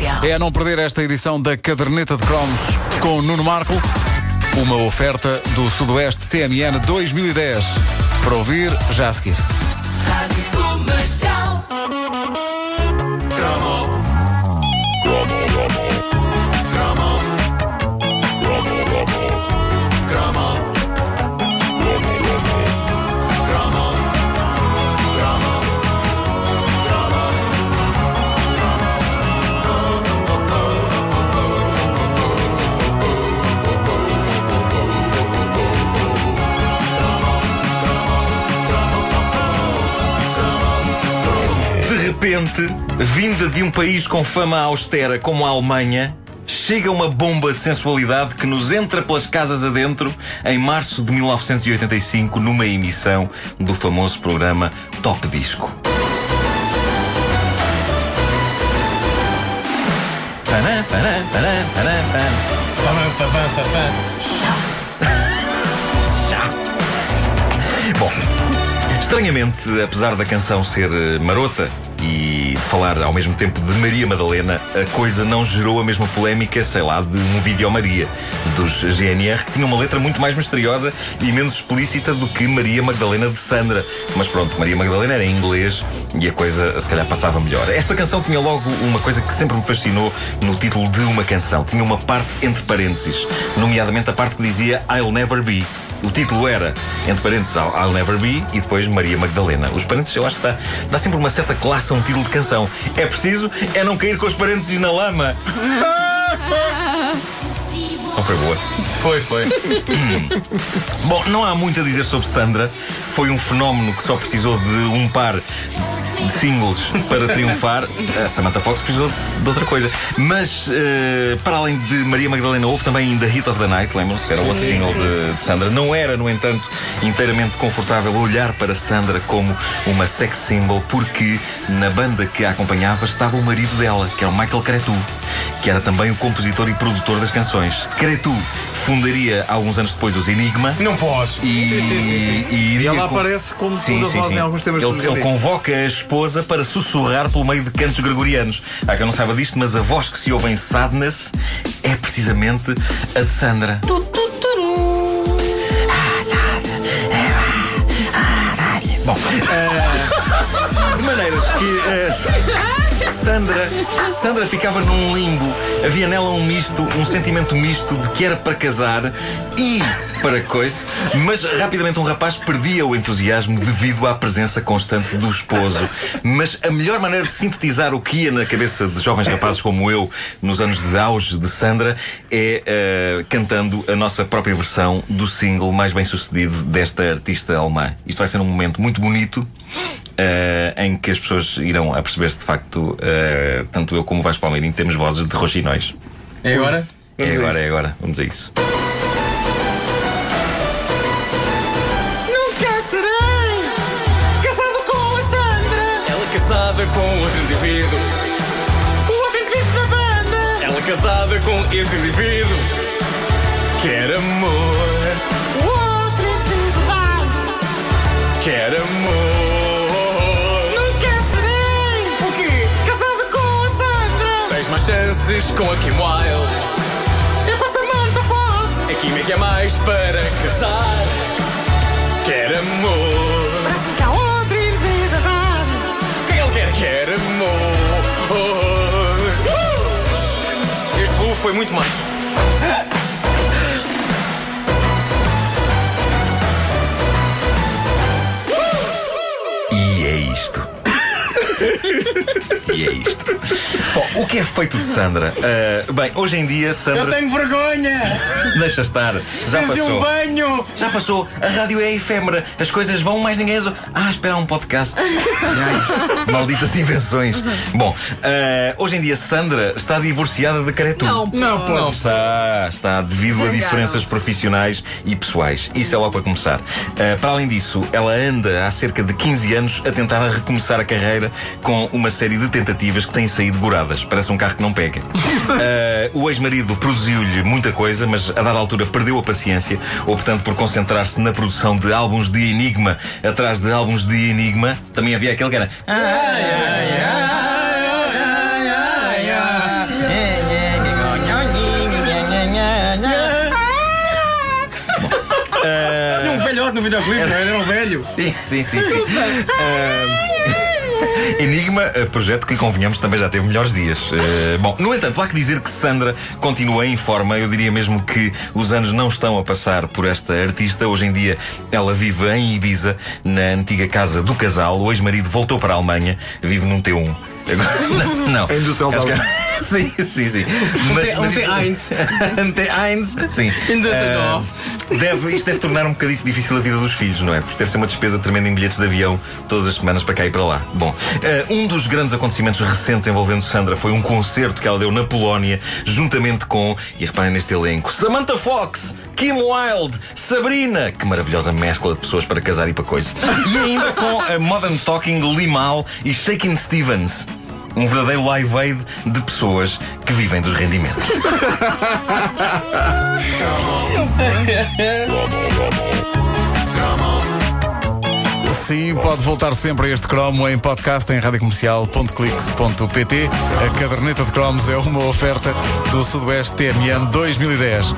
Comercial. É a não perder esta edição da Caderneta de Cromos com Nuno Marco. Uma oferta do Sudoeste TMN 2010. Para ouvir já a seguir. Repente, vinda de um país com fama austera como a Alemanha, chega uma bomba de sensualidade que nos entra pelas casas adentro em março de 1985, numa emissão do famoso programa Top Disco. Bom, estranhamente, apesar da canção ser eh, marota e falar ao mesmo tempo de Maria Madalena, a coisa não gerou a mesma polémica, sei lá, de um vídeo Maria dos GNR, que tinha uma letra muito mais misteriosa e menos explícita do que Maria Magdalena de Sandra. Mas pronto, Maria Magdalena era em inglês e a coisa se calhar passava melhor. Esta canção tinha logo uma coisa que sempre me fascinou no título de uma canção. Tinha uma parte entre parênteses, nomeadamente a parte que dizia I'll Never Be. O título era, entre parênteses, I'll Never Be e depois Maria Magdalena. Os parênteses eu acho que dá, dá sempre uma certa classe a um título de canção. É preciso é não cair com os parênteses na lama. Não foi boa. Foi, foi. Bom, não há muito a dizer sobre Sandra. Foi um fenómeno que só precisou de um par de singles para triunfar. A Samantha Fox precisou de outra coisa. Mas, eh, para além de Maria Magdalena, houve também The Hit of the Night, lembram-se? Era o outro single de, de Sandra. Não era, no entanto, inteiramente confortável olhar para Sandra como uma sex symbol, porque na banda que a acompanhava estava o marido dela, que era o Michael Cretu, que era também o compositor e produtor das canções. Cretu fundaria alguns anos depois os Enigma. Não posso. E, e E iria ela com- aparece como Sim, segunda sim, voz sim. em alguns temas do ele, ele convoca a esposa para sussurrar pelo meio de cantos gregorianos. Há quem não saiba disto, mas a voz que se ouve em Sadness é precisamente a de Sandra. Bom, eh, de maneiras que eh, Sandra, Sandra ficava num limbo. Havia nela um misto, um sentimento misto de que era para casar e para coisa, mas rapidamente um rapaz perdia o entusiasmo devido à presença constante do esposo. Mas a melhor maneira de sintetizar o que ia na cabeça de jovens rapazes como eu nos anos de auge de Sandra é eh, cantando a nossa própria versão do single mais bem sucedido desta artista alemã. Isto vai ser um momento muito bonito. Eh, em que as pessoas irão a perceber-se de facto, eh, tanto eu como o Vasco Palmeirinho temos vozes de roxinóis. É agora? É Vamos a agora, isso. é agora. Vamos a isso. Nunca serei casado com a Sandra, Ela casada com outro indivíduo. o outro indivíduo da banda. Ela casada com esse indivíduo. Chances com a Kim Wilde. Eu com a Samantha Fox. A Kim é que é mais para casar. Quer amor. Parece-me que há outro indivíduo da banda. O que ele quer? Quer amor. Este bufo foi muito mais. E é isto. e é isto. Bom, o que é feito de Sandra? Ah, bem, hoje em dia, Sandra. Eu tenho vergonha! Deixa estar. Já Fiz de um passou. banho! Já passou. A rádio é efêmera. As coisas vão, mais ninguém. as- Ah, espera, há um podcast. Ai, malditas invenções. Bom, ah, hoje em dia, Sandra está divorciada de Caretu. Não, Não pode. pode. Está, está devido a diferenças profissionais e pessoais. Isso é logo para começar. Ah, para além disso, ela anda há cerca de 15 anos a tentar recomeçar a carreira com uma série de tentativas que têm saído goradas. Parece um carro que não pega. Uh, o ex-marido produziu-lhe muita coisa, mas a dada altura perdeu a paciência, optando por concentrar-se na produção de álbuns de Enigma atrás de álbuns de Enigma. Também havia aquele que era. Ai. Tinha um velhote no videoclipe, era... era um velho? Sim, sim, sim. sim. uh... Enigma, eh, projeto que convenhamos também já teve melhores dias. Eh, bom, no entanto, há que dizer que Sandra continua em forma. Eu diria mesmo que os anos não estão a passar por esta artista. Hoje em dia ela vive em Ibiza, na antiga casa do casal. O ex-marido voltou para a Alemanha, vive num T1. Agora, não, não. Acho que- Sim, sim, sim. T- um T1. Um T1, sim. Em Düsseldorf. Ah, deve, isto deve tornar um bocadinho difícil a vida dos filhos, não é? Porque deve ser uma despesa tremenda em bilhetes de avião todas as semanas para cá e para lá. Bom, ah, um dos grandes acontecimentos recentes envolvendo Sandra foi um concerto que ela deu na Polónia, juntamente com, e reparem neste elenco, Samantha Fox. Kim Wilde, Sabrina, que maravilhosa mescla de pessoas para casar e para coisa. E ainda com a Modern Talking Limal e Shakin' Stevens. Um verdadeiro live aid de pessoas que vivem dos rendimentos. Sim, pode voltar sempre a este cromo em podcast em radiocomercial.clix.pt. A caderneta de cromos é uma oferta do Sudoeste TMN 2010.